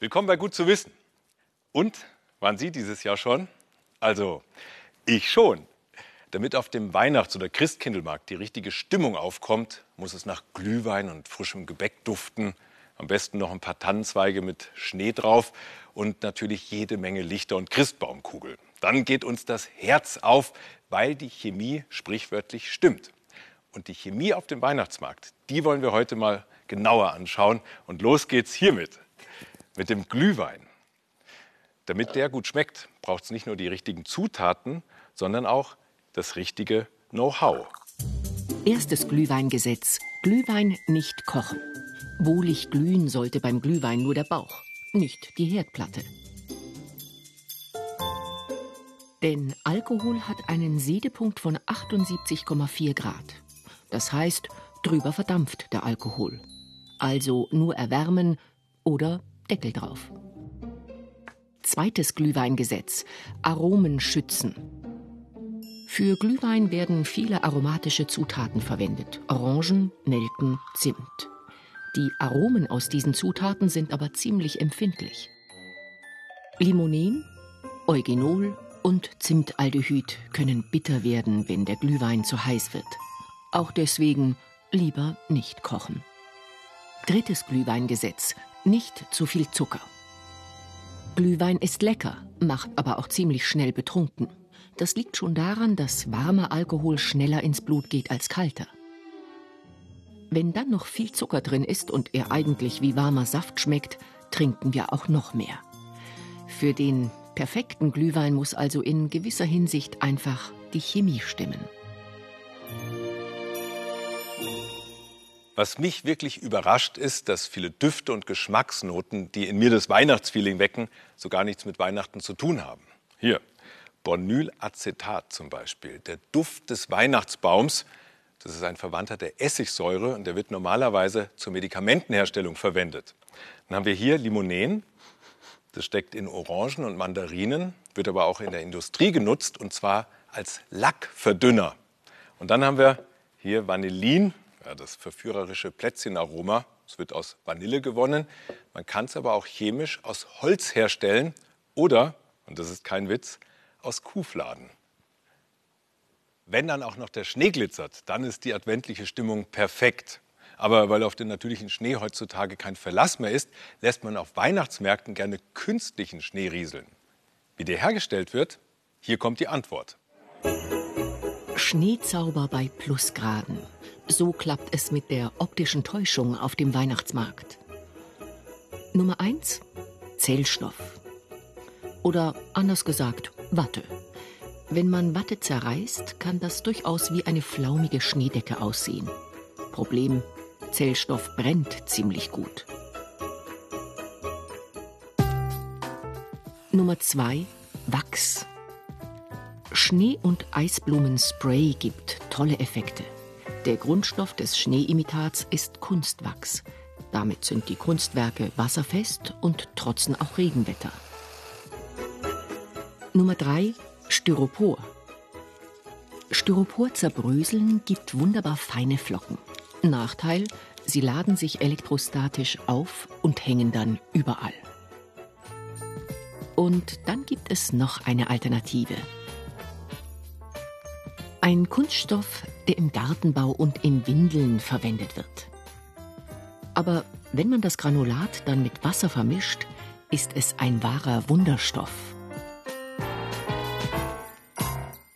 Willkommen bei Gut zu wissen. Und waren Sie dieses Jahr schon? Also, ich schon. Damit auf dem Weihnachts- oder Christkindlmarkt die richtige Stimmung aufkommt, muss es nach Glühwein und frischem Gebäck duften. Am besten noch ein paar Tannenzweige mit Schnee drauf und natürlich jede Menge Lichter und Christbaumkugeln. Dann geht uns das Herz auf, weil die Chemie sprichwörtlich stimmt. Und die Chemie auf dem Weihnachtsmarkt, die wollen wir heute mal genauer anschauen. Und los geht's hiermit, mit dem Glühwein. Damit der gut schmeckt, braucht es nicht nur die richtigen Zutaten, sondern auch das richtige Know-how. Erstes Glühweingesetz. Glühwein nicht kochen. Wohlig glühen sollte beim Glühwein nur der Bauch, nicht die Herdplatte. Denn Alkohol hat einen Siedepunkt von 78,4 Grad. Das heißt, drüber verdampft der Alkohol. Also nur erwärmen oder Deckel drauf. Zweites Glühweingesetz. Aromen schützen. Für Glühwein werden viele aromatische Zutaten verwendet. Orangen, Nelken, Zimt. Die Aromen aus diesen Zutaten sind aber ziemlich empfindlich. Limonen, Eugenol und Zimtaldehyd können bitter werden, wenn der Glühwein zu heiß wird. Auch deswegen lieber nicht kochen. Drittes Glühweingesetz. Nicht zu viel Zucker. Glühwein ist lecker, macht aber auch ziemlich schnell betrunken. Das liegt schon daran, dass warmer Alkohol schneller ins Blut geht als kalter. Wenn dann noch viel Zucker drin ist und er eigentlich wie warmer Saft schmeckt, trinken wir auch noch mehr. Für den perfekten Glühwein muss also in gewisser Hinsicht einfach die Chemie stimmen. Was mich wirklich überrascht ist, dass viele Düfte und Geschmacksnoten, die in mir das Weihnachtsfeeling wecken, so gar nichts mit Weihnachten zu tun haben. Hier, Bornylacetat zum Beispiel, der Duft des Weihnachtsbaums. Das ist ein Verwandter der Essigsäure und der wird normalerweise zur Medikamentenherstellung verwendet. Dann haben wir hier Limonen. Das steckt in Orangen und Mandarinen, wird aber auch in der Industrie genutzt und zwar als Lackverdünner. Und dann haben wir hier Vanillin, ja, das verführerische Plätzchenaroma. Es wird aus Vanille gewonnen. Man kann es aber auch chemisch aus Holz herstellen oder, und das ist kein Witz, aus Kuhfladen. Wenn dann auch noch der Schnee glitzert, dann ist die adventliche Stimmung perfekt. Aber weil auf den natürlichen Schnee heutzutage kein Verlass mehr ist, lässt man auf Weihnachtsmärkten gerne künstlichen Schnee rieseln. Wie der hergestellt wird, hier kommt die Antwort. Schneezauber bei Plusgraden. So klappt es mit der optischen Täuschung auf dem Weihnachtsmarkt. Nummer 1. Zellstoff. Oder anders gesagt, Watte. Wenn man Watte zerreißt, kann das durchaus wie eine flaumige Schneedecke aussehen. Problem, Zellstoff brennt ziemlich gut. Nummer 2. Wachs. Schnee- und Eisblumenspray gibt tolle Effekte. Der Grundstoff des Schneeimitats ist Kunstwachs. Damit sind die Kunstwerke wasserfest und trotzen auch Regenwetter. Nummer 3. Styropor. Styropor zerbröseln gibt wunderbar feine Flocken. Nachteil, sie laden sich elektrostatisch auf und hängen dann überall. Und dann gibt es noch eine Alternative. Ein Kunststoff, der im Gartenbau und in Windeln verwendet wird. Aber wenn man das Granulat dann mit Wasser vermischt, ist es ein wahrer Wunderstoff.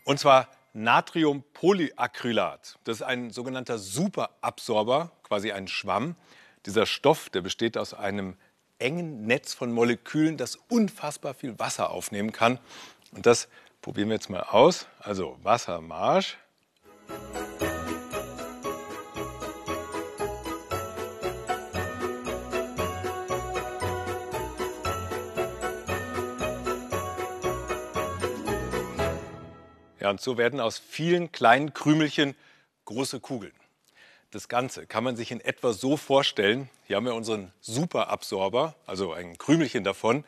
Und zwar Natriumpolyacrylat. Das ist ein sogenannter Superabsorber, quasi ein Schwamm. Dieser Stoff, der besteht aus einem engen Netz von Molekülen, das unfassbar viel Wasser aufnehmen kann. Und das probieren wir jetzt mal aus. Also Wassermarsch. Ja, und so werden aus vielen kleinen Krümelchen große Kugeln. Das Ganze kann man sich in etwa so vorstellen. Hier haben wir unseren Superabsorber, also ein Krümelchen davon.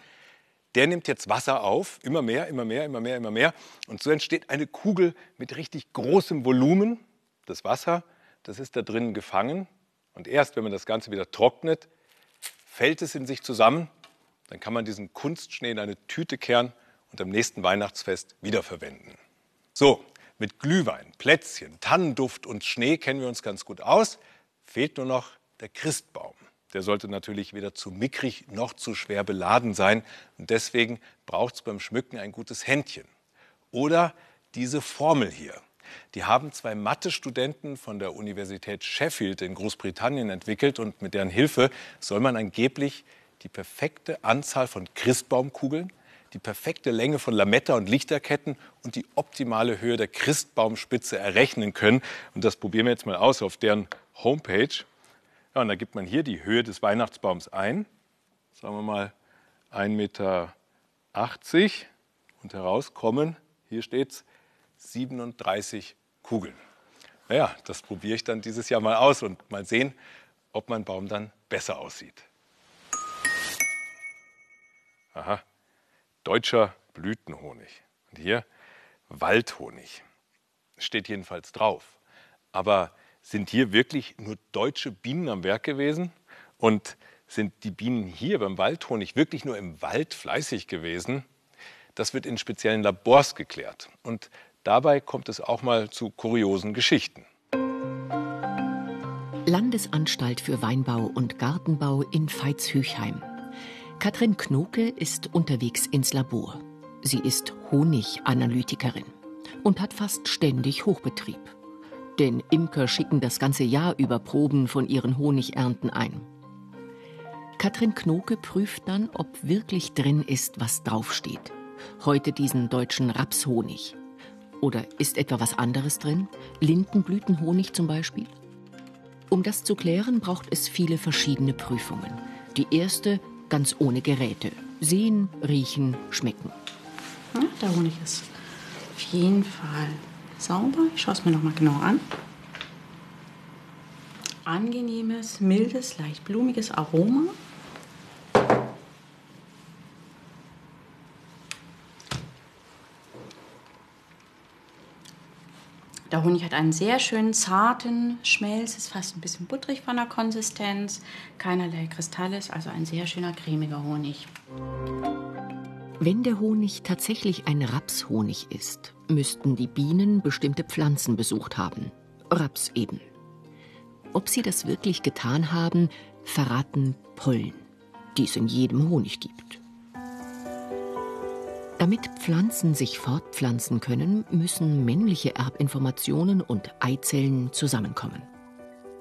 Der nimmt jetzt Wasser auf, immer mehr, immer mehr, immer mehr, immer mehr. Und so entsteht eine Kugel mit richtig großem Volumen. Das Wasser, das ist da drin gefangen. Und erst wenn man das Ganze wieder trocknet, fällt es in sich zusammen. Dann kann man diesen Kunstschnee in eine Tüte kehren und am nächsten Weihnachtsfest wiederverwenden. So, mit Glühwein, Plätzchen, Tannenduft und Schnee kennen wir uns ganz gut aus. Fehlt nur noch der Christbaum. Der sollte natürlich weder zu mickrig noch zu schwer beladen sein. Und deswegen braucht es beim Schmücken ein gutes Händchen. Oder diese Formel hier. Die haben zwei Mathe-Studenten von der Universität Sheffield in Großbritannien entwickelt und mit deren Hilfe soll man angeblich die perfekte Anzahl von Christbaumkugeln, die perfekte Länge von Lametta und Lichterketten und die optimale Höhe der Christbaumspitze errechnen können. Und das probieren wir jetzt mal aus auf deren Homepage. Ja, und da gibt man hier die Höhe des Weihnachtsbaums ein. Sagen wir mal 1,80 Meter. Und herauskommen, hier steht es, 37 Kugeln. Naja, das probiere ich dann dieses Jahr mal aus und mal sehen, ob mein Baum dann besser aussieht. Aha, deutscher Blütenhonig. Und hier Waldhonig. Steht jedenfalls drauf. Aber sind hier wirklich nur deutsche Bienen am Werk gewesen? Und sind die Bienen hier beim Waldhonig wirklich nur im Wald fleißig gewesen? Das wird in speziellen Labors geklärt. Und dabei kommt es auch mal zu kuriosen Geschichten. Landesanstalt für Weinbau und Gartenbau in Veitshöchheim. Katrin Knoke ist unterwegs ins Labor. Sie ist Honiganalytikerin und hat fast ständig Hochbetrieb. Denn Imker schicken das ganze Jahr über Proben von ihren Honigernten ein. Katrin Knoke prüft dann, ob wirklich drin ist, was draufsteht. Heute diesen deutschen Rapshonig. Oder ist etwa was anderes drin? Lindenblütenhonig zum Beispiel? Um das zu klären, braucht es viele verschiedene Prüfungen. Die erste ganz ohne Geräte. Sehen, riechen, schmecken. Ja, der Honig ist auf jeden Fall sauber. Ich schaue es mir noch mal genau an. Angenehmes, mildes, leicht blumiges Aroma. Der Honig hat einen sehr schönen zarten Schmelz, ist fast ein bisschen butterig von der Konsistenz, keinerlei Kristalle, ist also ein sehr schöner cremiger Honig. Wenn der Honig tatsächlich ein Rapshonig ist, müssten die Bienen bestimmte Pflanzen besucht haben. Raps eben. Ob sie das wirklich getan haben, verraten Pollen, die es in jedem Honig gibt. Damit Pflanzen sich fortpflanzen können, müssen männliche Erbinformationen und Eizellen zusammenkommen.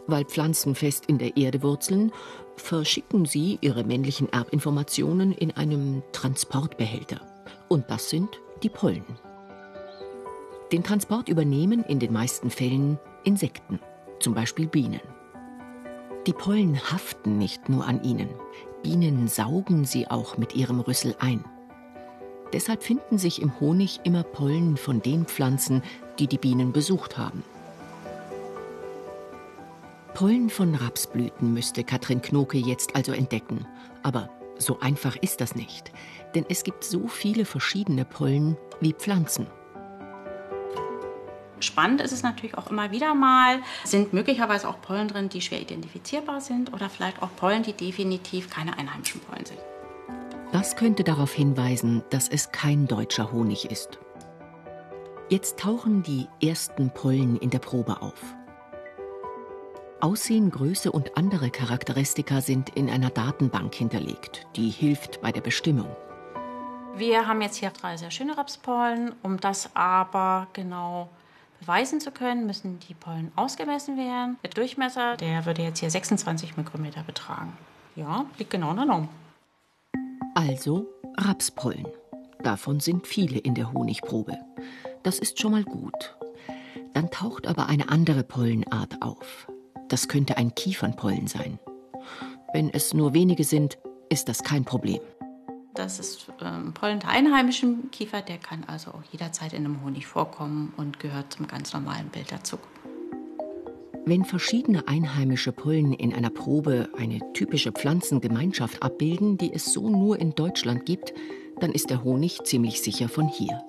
Weil Pflanzen fest in der Erde wurzeln, verschicken sie ihre männlichen Erbinformationen in einem Transportbehälter. Und das sind die Pollen. Den Transport übernehmen in den meisten Fällen Insekten, zum Beispiel Bienen. Die Pollen haften nicht nur an ihnen, Bienen saugen sie auch mit ihrem Rüssel ein. Deshalb finden sich im Honig immer Pollen von den Pflanzen, die die Bienen besucht haben. Pollen von Rapsblüten müsste Katrin Knoke jetzt also entdecken. Aber so einfach ist das nicht, denn es gibt so viele verschiedene Pollen wie Pflanzen. Spannend ist es natürlich auch immer wieder mal, sind möglicherweise auch Pollen drin, die schwer identifizierbar sind oder vielleicht auch Pollen, die definitiv keine einheimischen Pollen sind. Das könnte darauf hinweisen, dass es kein deutscher Honig ist. Jetzt tauchen die ersten Pollen in der Probe auf. Aussehen, Größe und andere Charakteristika sind in einer Datenbank hinterlegt, die hilft bei der Bestimmung. Wir haben jetzt hier drei sehr schöne Rapspollen. Um das aber genau beweisen zu können, müssen die Pollen ausgemessen werden. Der Durchmesser, der würde jetzt hier 26 Mikrometer betragen. Ja, liegt genau in der Norm. Also Rapspollen. Davon sind viele in der Honigprobe. Das ist schon mal gut. Dann taucht aber eine andere Pollenart auf. Das könnte ein Kiefernpollen sein. Wenn es nur wenige sind, ist das kein Problem. Das ist ähm, Pollen der einheimischen Kiefer, der kann also auch jederzeit in einem Honig vorkommen und gehört zum ganz normalen Bild dazu. Wenn verschiedene einheimische Pollen in einer Probe eine typische Pflanzengemeinschaft abbilden, die es so nur in Deutschland gibt, dann ist der Honig ziemlich sicher von hier.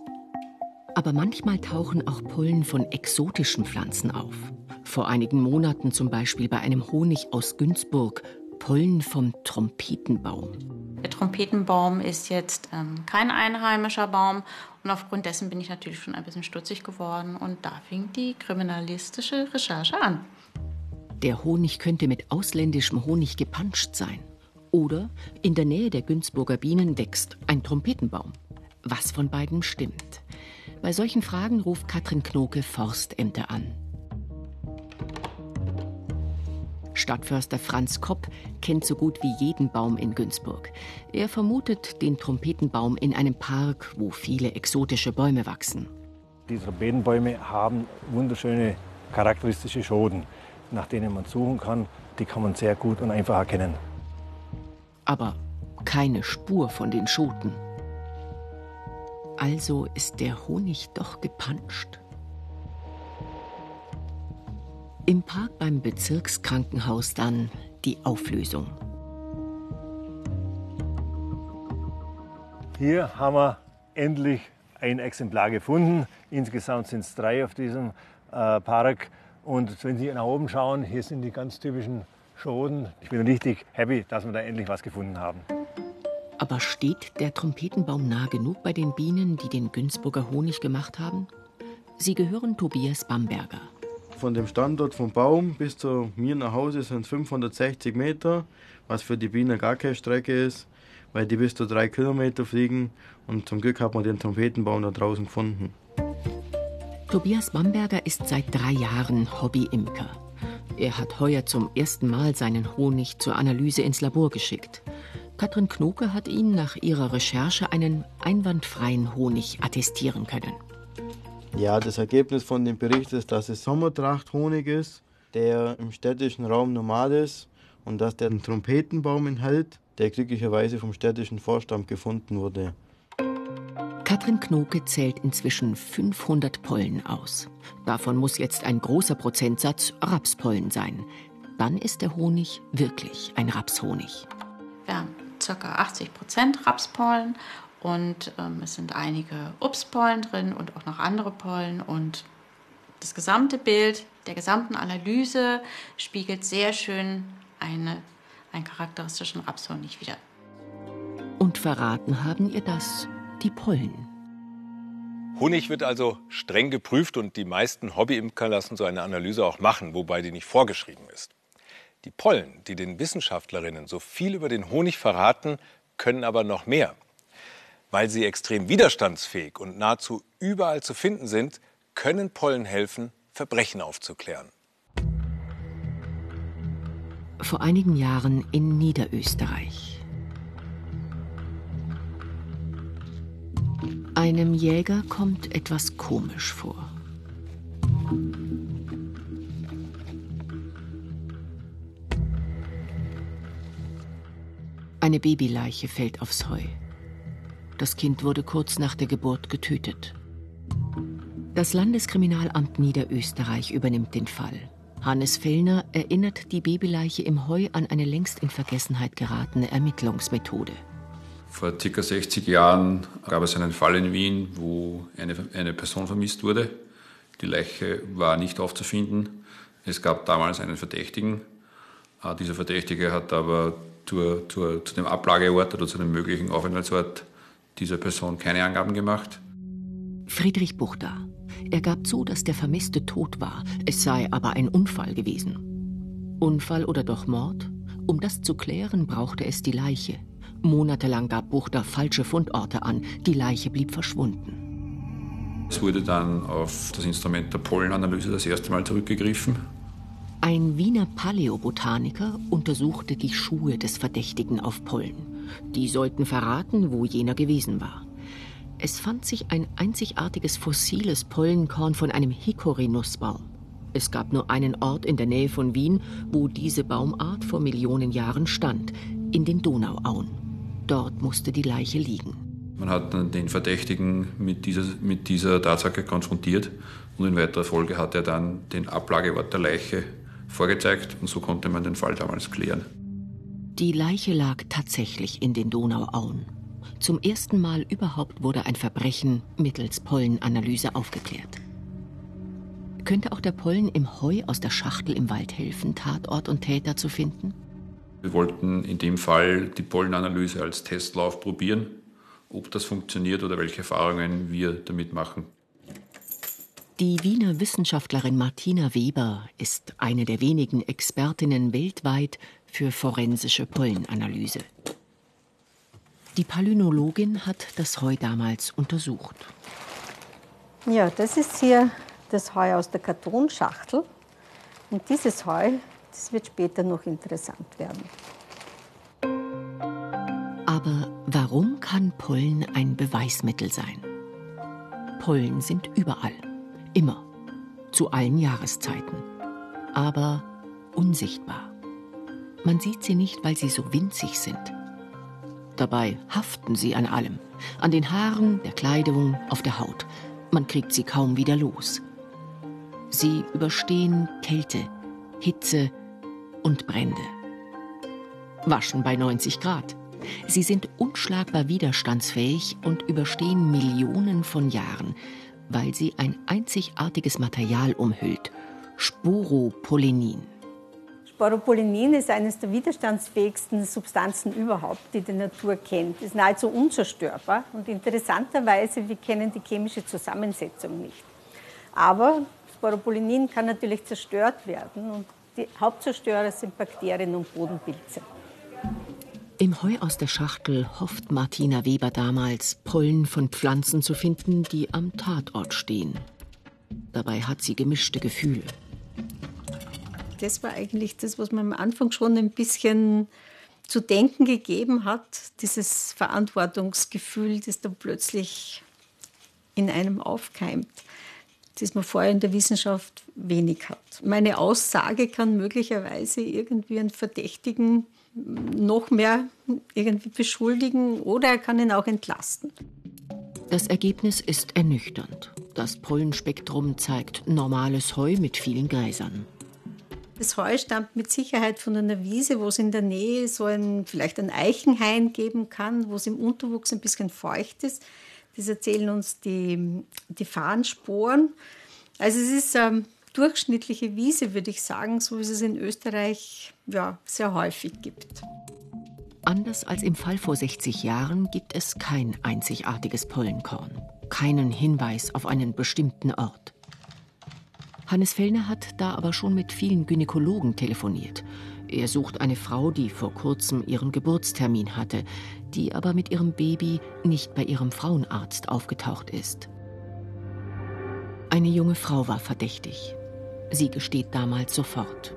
Aber manchmal tauchen auch Pollen von exotischen Pflanzen auf. Vor einigen Monaten zum Beispiel bei einem Honig aus Günzburg, Pollen vom Trompetenbaum. Der Trompetenbaum ist jetzt ähm, kein einheimischer Baum und aufgrund dessen bin ich natürlich schon ein bisschen stutzig geworden und da fing die kriminalistische Recherche an. Der Honig könnte mit ausländischem Honig gepanscht sein. Oder in der Nähe der Günzburger Bienen wächst ein Trompetenbaum. Was von beiden stimmt? Bei solchen Fragen ruft Katrin Knoke Forstämter an. Stadtförster Franz Kopp kennt so gut wie jeden Baum in Günzburg. Er vermutet den Trompetenbaum in einem Park, wo viele exotische Bäume wachsen. Die Trompetenbäume haben wunderschöne charakteristische Schoten, nach denen man suchen kann. Die kann man sehr gut und einfach erkennen. Aber keine Spur von den Schoten. Also ist der Honig doch gepanscht. Im Park beim Bezirkskrankenhaus dann die Auflösung. Hier haben wir endlich ein Exemplar gefunden. Insgesamt sind es drei auf diesem äh, Park. Und wenn Sie nach oben schauen, hier sind die ganz typischen Schoten. Ich bin richtig happy, dass wir da endlich was gefunden haben. Aber steht der Trompetenbaum nah genug bei den Bienen, die den Günzburger Honig gemacht haben? Sie gehören Tobias Bamberger. Von dem Standort vom Baum bis zu mir nach Hause sind 560 Meter, was für die Bienen gar keine Strecke ist, weil die bis zu drei Kilometer fliegen. Und zum Glück hat man den Trompetenbaum da draußen gefunden. Tobias Bamberger ist seit drei Jahren Hobby-Imker. Er hat heuer zum ersten Mal seinen Honig zur Analyse ins Labor geschickt. Katrin Knoke hat ihn nach ihrer Recherche einen einwandfreien Honig attestieren können. Ja, das Ergebnis von dem Bericht ist, dass es Sommertracht-Honig ist, der im städtischen Raum normal ist und dass der einen Trompetenbaum enthält, der glücklicherweise vom städtischen Vorstand gefunden wurde. Katrin Knoke zählt inzwischen 500 Pollen aus. Davon muss jetzt ein großer Prozentsatz Rapspollen sein. Dann ist der Honig wirklich ein Rapshonig. Ja, ca. 80 Prozent Rapspollen und ähm, es sind einige Obstpollen drin und auch noch andere Pollen und das gesamte Bild der gesamten Analyse spiegelt sehr schön eine, einen charakteristischen Rapshonig wider. Und verraten haben ihr das die Pollen. Honig wird also streng geprüft und die meisten Hobbyimker lassen so eine Analyse auch machen, wobei die nicht vorgeschrieben ist. Die Pollen, die den Wissenschaftlerinnen so viel über den Honig verraten, können aber noch mehr. Weil sie extrem widerstandsfähig und nahezu überall zu finden sind, können Pollen helfen, Verbrechen aufzuklären. Vor einigen Jahren in Niederösterreich. Einem Jäger kommt etwas komisch vor. Eine Babyleiche fällt aufs Heu. Das Kind wurde kurz nach der Geburt getötet. Das Landeskriminalamt Niederösterreich übernimmt den Fall. Hannes Fellner erinnert die Babyleiche im Heu an eine längst in Vergessenheit geratene Ermittlungsmethode. Vor ca. 60 Jahren gab es einen Fall in Wien, wo eine, eine Person vermisst wurde. Die Leiche war nicht aufzufinden. Es gab damals einen Verdächtigen. Äh, dieser Verdächtige hat aber zur, zur, zu dem Ablageort oder zu dem möglichen Aufenthaltsort dieser Person keine Angaben gemacht. Friedrich Buchter. Er gab zu, dass der Vermisste tot war. Es sei aber ein Unfall gewesen. Unfall oder doch Mord? Um das zu klären, brauchte es die Leiche. Monatelang gab Buchter falsche Fundorte an. Die Leiche blieb verschwunden. Es wurde dann auf das Instrument der Pollenanalyse das erste Mal zurückgegriffen. Ein Wiener Paläobotaniker untersuchte die Schuhe des Verdächtigen auf Pollen. Die sollten verraten, wo jener gewesen war. Es fand sich ein einzigartiges fossiles Pollenkorn von einem Hickory-Nussbaum. Es gab nur einen Ort in der Nähe von Wien, wo diese Baumart vor Millionen Jahren stand, in den Donauauen. Dort musste die Leiche liegen. Man hat den Verdächtigen mit dieser, mit dieser Tatsache konfrontiert und in weiterer Folge hat er dann den Ablageort der Leiche vorgezeigt und so konnte man den Fall damals klären. Die Leiche lag tatsächlich in den Donauauen. Zum ersten Mal überhaupt wurde ein Verbrechen mittels Pollenanalyse aufgeklärt. Könnte auch der Pollen im Heu aus der Schachtel im Wald helfen, Tatort und Täter zu finden? Wir wollten in dem Fall die Pollenanalyse als Testlauf probieren, ob das funktioniert oder welche Erfahrungen wir damit machen. Die Wiener Wissenschaftlerin Martina Weber ist eine der wenigen Expertinnen weltweit für forensische Pollenanalyse. Die Palynologin hat das Heu damals untersucht. Ja, das ist hier das Heu aus der Kartonschachtel. Und dieses Heu, das wird später noch interessant werden. Aber warum kann Pollen ein Beweismittel sein? Pollen sind überall. Immer. Zu allen Jahreszeiten. Aber unsichtbar. Man sieht sie nicht, weil sie so winzig sind. Dabei haften sie an allem. An den Haaren, der Kleidung, auf der Haut. Man kriegt sie kaum wieder los. Sie überstehen Kälte, Hitze und Brände. Waschen bei 90 Grad. Sie sind unschlagbar widerstandsfähig und überstehen Millionen von Jahren, weil sie ein einzigartiges Material umhüllt, Sporopollenin. Sporopollenin ist eines der widerstandsfähigsten Substanzen überhaupt, die die Natur kennt. Ist nahezu unzerstörbar und interessanterweise, wir kennen die chemische Zusammensetzung nicht. Aber Sporopollenin kann natürlich zerstört werden und die Hauptzerstörer sind Bakterien und Bodenpilze. Im Heu aus der Schachtel hofft Martina Weber damals, Pollen von Pflanzen zu finden, die am Tatort stehen. Dabei hat sie gemischte Gefühle. Das war eigentlich das, was mir am Anfang schon ein bisschen zu denken gegeben hat, dieses Verantwortungsgefühl, das dann plötzlich in einem aufkeimt, das man vorher in der Wissenschaft wenig hat. Meine Aussage kann möglicherweise irgendwie einen Verdächtigen noch mehr irgendwie beschuldigen oder er kann ihn auch entlasten. Das Ergebnis ist ernüchternd. Das Pollenspektrum zeigt normales Heu mit vielen Gräsern. Das Heu stammt mit Sicherheit von einer Wiese, wo es in der Nähe so ein, vielleicht ein Eichenhain geben kann, wo es im Unterwuchs ein bisschen feucht ist. Das erzählen uns die, die Farnsporen. Also es ist ähm, durchschnittliche Wiese, würde ich sagen, so wie es es in Österreich ja, sehr häufig gibt. Anders als im Fall vor 60 Jahren gibt es kein einzigartiges Pollenkorn, keinen Hinweis auf einen bestimmten Ort. Hannes Fellner hat da aber schon mit vielen Gynäkologen telefoniert. Er sucht eine Frau, die vor kurzem ihren Geburtstermin hatte, die aber mit ihrem Baby nicht bei ihrem Frauenarzt aufgetaucht ist. Eine junge Frau war verdächtig. Sie gesteht damals sofort.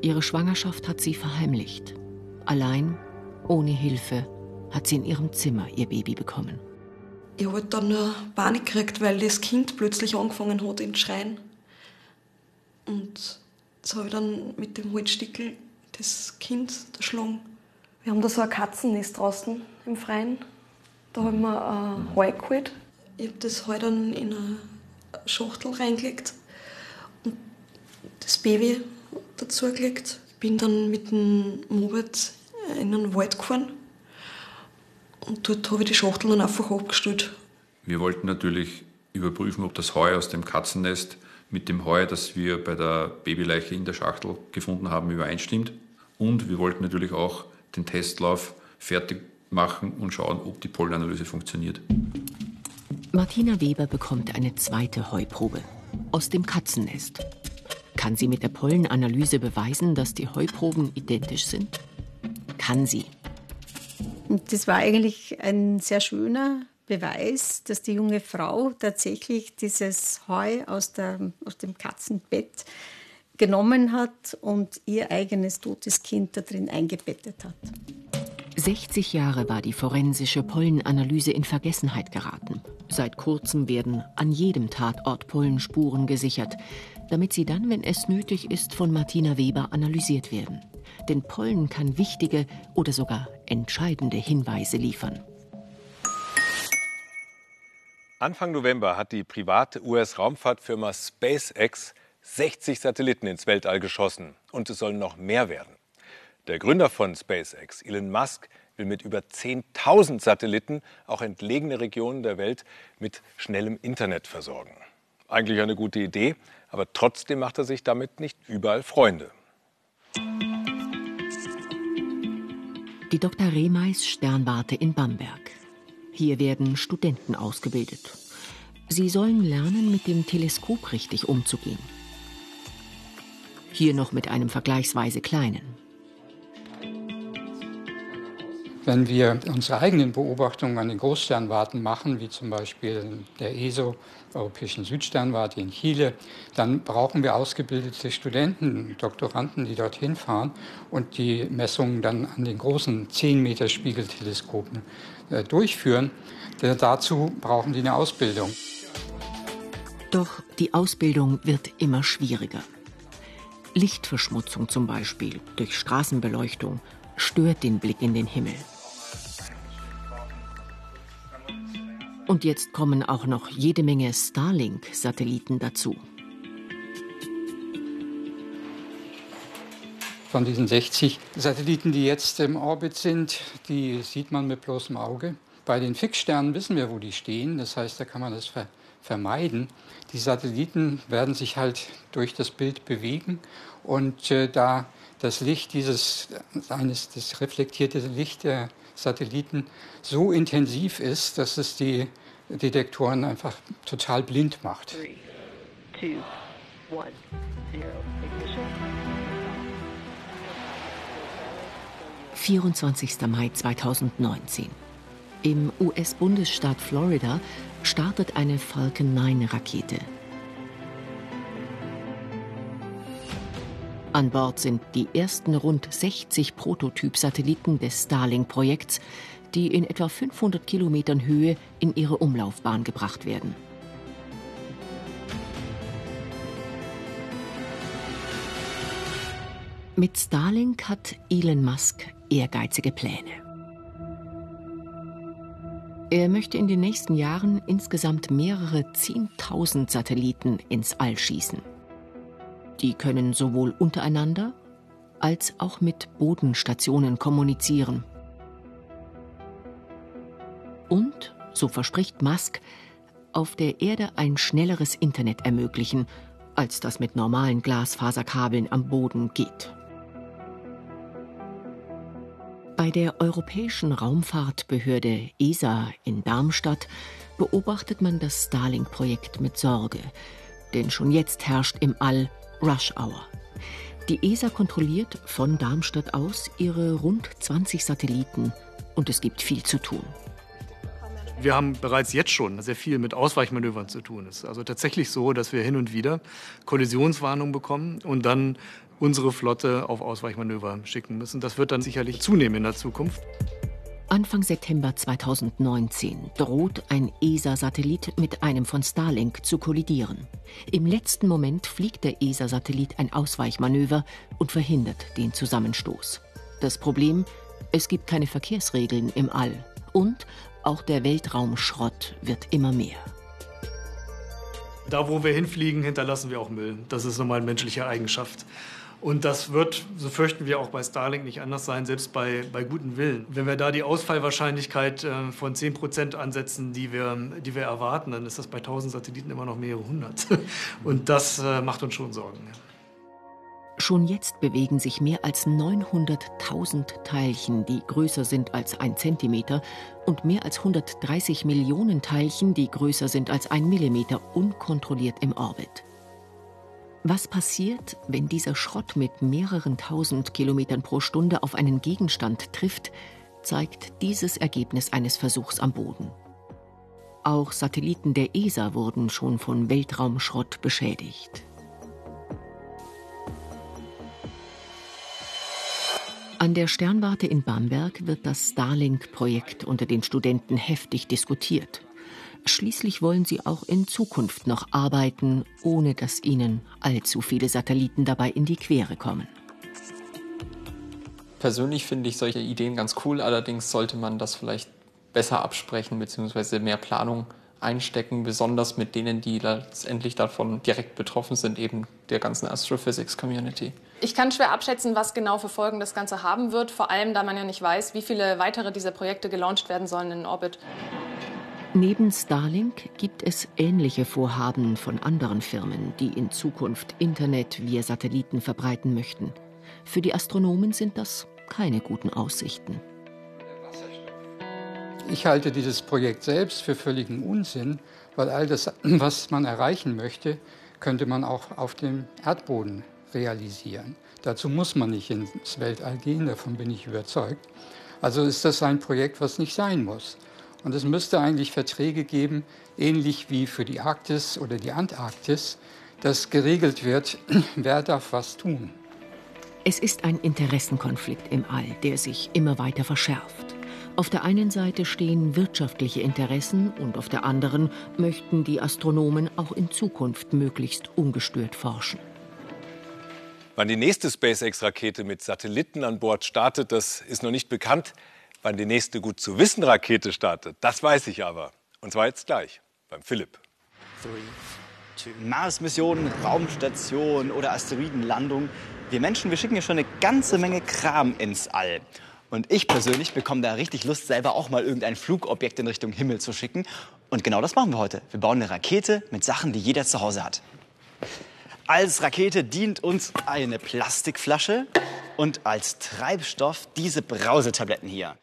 Ihre Schwangerschaft hat sie verheimlicht. Allein, ohne Hilfe, hat sie in ihrem Zimmer ihr Baby bekommen. Ich habe dann nur Panik gekriegt, weil das Kind plötzlich angefangen hat zu schreien. Und so habe ich dann mit dem Holzstickel das Kind erschlagen. Wir haben da so ein Katzennest draußen im Freien. Da haben wir ein Heu geholt. Ich habe das Heu dann in eine Schachtel reingelegt das Baby dazugelegt. Bin dann mit dem Moped in den Wald gefahren und dort habe ich die Schachtel dann einfach abgestellt. Wir wollten natürlich überprüfen, ob das Heu aus dem Katzennest mit dem Heu, das wir bei der Babyleiche in der Schachtel gefunden haben, übereinstimmt. Und wir wollten natürlich auch den Testlauf fertig machen und schauen, ob die Pollenanalyse funktioniert. Martina Weber bekommt eine zweite Heuprobe aus dem Katzennest. Kann sie mit der Pollenanalyse beweisen, dass die Heuproben identisch sind? Kann sie. Und das war eigentlich ein sehr schöner Beweis, dass die junge Frau tatsächlich dieses Heu aus, der, aus dem Katzenbett genommen hat und ihr eigenes totes Kind da drin eingebettet hat. 60 Jahre war die forensische Pollenanalyse in Vergessenheit geraten. Seit kurzem werden an jedem Tatort Pollenspuren gesichert damit sie dann, wenn es nötig ist, von Martina Weber analysiert werden. Denn Pollen kann wichtige oder sogar entscheidende Hinweise liefern. Anfang November hat die private US-Raumfahrtfirma SpaceX 60 Satelliten ins Weltall geschossen und es sollen noch mehr werden. Der Gründer von SpaceX, Elon Musk, will mit über 10.000 Satelliten auch entlegene Regionen der Welt mit schnellem Internet versorgen. Eigentlich eine gute Idee, aber trotzdem macht er sich damit nicht überall Freunde. Die Dr. Remeis Sternwarte in Bamberg. Hier werden Studenten ausgebildet. Sie sollen lernen, mit dem Teleskop richtig umzugehen. Hier noch mit einem vergleichsweise kleinen. Wenn wir unsere eigenen Beobachtungen an den Großsternwarten machen, wie zum Beispiel der ESO, Europäischen Südsternwarte in Chile, dann brauchen wir ausgebildete Studenten, Doktoranden, die dorthin fahren und die Messungen dann an den großen 10 Meter Spiegelteleskopen äh, durchführen. Denn dazu brauchen die eine Ausbildung. Doch die Ausbildung wird immer schwieriger. Lichtverschmutzung zum Beispiel durch Straßenbeleuchtung stört den Blick in den Himmel. Und jetzt kommen auch noch jede Menge Starlink-Satelliten dazu. Von diesen 60 Satelliten, die jetzt im Orbit sind, die sieht man mit bloßem Auge. Bei den Fixsternen wissen wir, wo die stehen. Das heißt, da kann man das ver vermeiden. Die Satelliten werden sich halt durch das Bild bewegen und äh, da das Licht dieses eines das reflektierte Licht der Satelliten so intensiv ist, dass es die Detektoren einfach total blind macht. Three, two, one, zero, 24. Mai 2019. Im US-Bundesstaat Florida startet eine Falcon 9-Rakete. An Bord sind die ersten rund 60 Prototyp-Satelliten des Starlink-Projekts, die in etwa 500 Kilometern Höhe in ihre Umlaufbahn gebracht werden. Mit Starlink hat Elon Musk ehrgeizige Pläne. Er möchte in den nächsten Jahren insgesamt mehrere 10.000 Satelliten ins All schießen. Die können sowohl untereinander als auch mit Bodenstationen kommunizieren. Und, so verspricht Musk, auf der Erde ein schnelleres Internet ermöglichen, als das mit normalen Glasfaserkabeln am Boden geht. Bei der Europäischen Raumfahrtbehörde ESA in Darmstadt beobachtet man das Starlink-Projekt mit Sorge, denn schon jetzt herrscht im All Rush Hour. Die ESA kontrolliert von Darmstadt aus ihre rund 20 Satelliten und es gibt viel zu tun. Wir haben bereits jetzt schon sehr viel mit Ausweichmanövern zu tun. Es ist also tatsächlich so, dass wir hin und wieder Kollisionswarnungen bekommen und dann unsere Flotte auf Ausweichmanöver schicken müssen. Das wird dann sicherlich zunehmen in der Zukunft. Anfang September 2019 droht ein ESA-Satellit mit einem von Starlink zu kollidieren. Im letzten Moment fliegt der ESA-Satellit ein Ausweichmanöver und verhindert den Zusammenstoß. Das Problem, es gibt keine Verkehrsregeln im All. Und auch der Weltraumschrott wird immer mehr. Da, wo wir hinfliegen, hinterlassen wir auch Müll. Das ist normal menschliche Eigenschaft. Und das wird, so fürchten wir auch bei Starlink nicht anders sein, selbst bei, bei gutem Willen. Wenn wir da die Ausfallwahrscheinlichkeit äh, von 10 Prozent ansetzen, die wir, die wir erwarten, dann ist das bei 1000 Satelliten immer noch mehrere hundert. Und das äh, macht uns schon Sorgen. Schon jetzt bewegen sich mehr als 900.000 Teilchen, die größer sind als ein Zentimeter, und mehr als 130 Millionen Teilchen, die größer sind als ein Millimeter, unkontrolliert im Orbit. Was passiert, wenn dieser Schrott mit mehreren tausend Kilometern pro Stunde auf einen Gegenstand trifft, zeigt dieses Ergebnis eines Versuchs am Boden. Auch Satelliten der ESA wurden schon von Weltraumschrott beschädigt. An der Sternwarte in Bamberg wird das Starlink-Projekt unter den Studenten heftig diskutiert. Schließlich wollen sie auch in Zukunft noch arbeiten, ohne dass ihnen allzu viele Satelliten dabei in die Quere kommen. Persönlich finde ich solche Ideen ganz cool, allerdings sollte man das vielleicht besser absprechen bzw. mehr Planung einstecken, besonders mit denen, die letztendlich davon direkt betroffen sind, eben der ganzen Astrophysics-Community. Ich kann schwer abschätzen, was genau für Folgen das Ganze haben wird, vor allem da man ja nicht weiß, wie viele weitere dieser Projekte gelauncht werden sollen in den Orbit. Neben Starlink gibt es ähnliche Vorhaben von anderen Firmen, die in Zukunft Internet via Satelliten verbreiten möchten. Für die Astronomen sind das keine guten Aussichten. Ich halte dieses Projekt selbst für völligen Unsinn, weil all das, was man erreichen möchte, könnte man auch auf dem Erdboden realisieren. Dazu muss man nicht ins Weltall gehen, davon bin ich überzeugt. Also ist das ein Projekt, was nicht sein muss. Und es müsste eigentlich Verträge geben, ähnlich wie für die Arktis oder die Antarktis, dass geregelt wird, wer darf was tun. Es ist ein Interessenkonflikt im All, der sich immer weiter verschärft. Auf der einen Seite stehen wirtschaftliche Interessen und auf der anderen möchten die Astronomen auch in Zukunft möglichst ungestört forschen. Wann die nächste SpaceX-Rakete mit Satelliten an Bord startet, das ist noch nicht bekannt. Wann die nächste gut zu wissen Rakete startet, das weiß ich aber. Und zwar jetzt gleich beim Philipp. Mars-Mission, Raumstation oder Asteroidenlandung. Wir Menschen, wir schicken ja schon eine ganze Menge Kram ins All. Und ich persönlich bekomme da richtig Lust, selber auch mal irgendein Flugobjekt in Richtung Himmel zu schicken. Und genau das machen wir heute. Wir bauen eine Rakete mit Sachen, die jeder zu Hause hat. Als Rakete dient uns eine Plastikflasche und als Treibstoff diese Brausetabletten hier.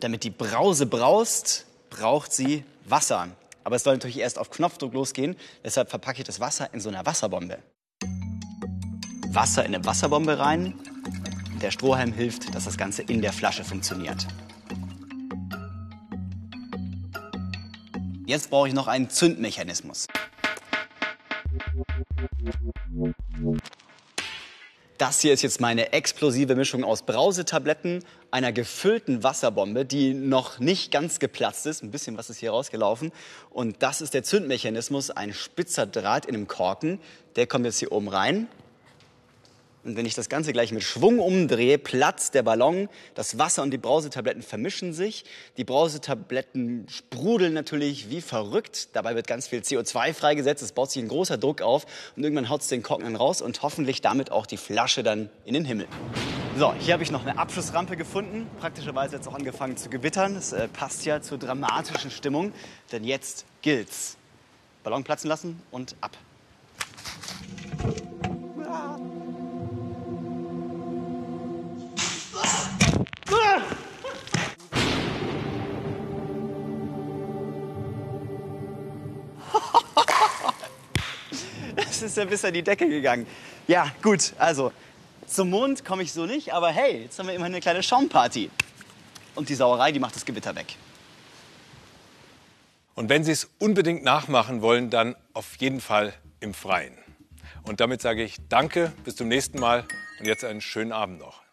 Damit die Brause braust, braucht sie Wasser. Aber es soll natürlich erst auf Knopfdruck losgehen. Deshalb verpacke ich das Wasser in so einer Wasserbombe. Wasser in eine Wasserbombe rein. Der Strohhalm hilft, dass das Ganze in der Flasche funktioniert. Jetzt brauche ich noch einen Zündmechanismus. Das hier ist jetzt meine explosive Mischung aus Brausetabletten, einer gefüllten Wasserbombe, die noch nicht ganz geplatzt ist. Ein bisschen was ist hier rausgelaufen. Und das ist der Zündmechanismus, ein spitzer Draht in einem Korken. Der kommt jetzt hier oben rein. Und wenn ich das Ganze gleich mit Schwung umdrehe, platzt der Ballon, das Wasser und die Brausetabletten vermischen sich. Die Brausetabletten sprudeln natürlich wie verrückt. Dabei wird ganz viel CO2 freigesetzt. Es baut sich ein großer Druck auf. Und irgendwann haut es den Korken raus und hoffentlich damit auch die Flasche dann in den Himmel. So, hier habe ich noch eine Abschussrampe gefunden. Praktischerweise jetzt auch angefangen zu gewittern. Das äh, passt ja zur dramatischen Stimmung. Denn jetzt gilt's. Ballon platzen lassen und ab. Es ist ja bis an die Decke gegangen. Ja, gut, also zum Mond komme ich so nicht, aber hey, jetzt haben wir immerhin eine kleine Schaumparty. Und die Sauerei, die macht das Gewitter weg. Und wenn Sie es unbedingt nachmachen wollen, dann auf jeden Fall im Freien. Und damit sage ich Danke, bis zum nächsten Mal und jetzt einen schönen Abend noch.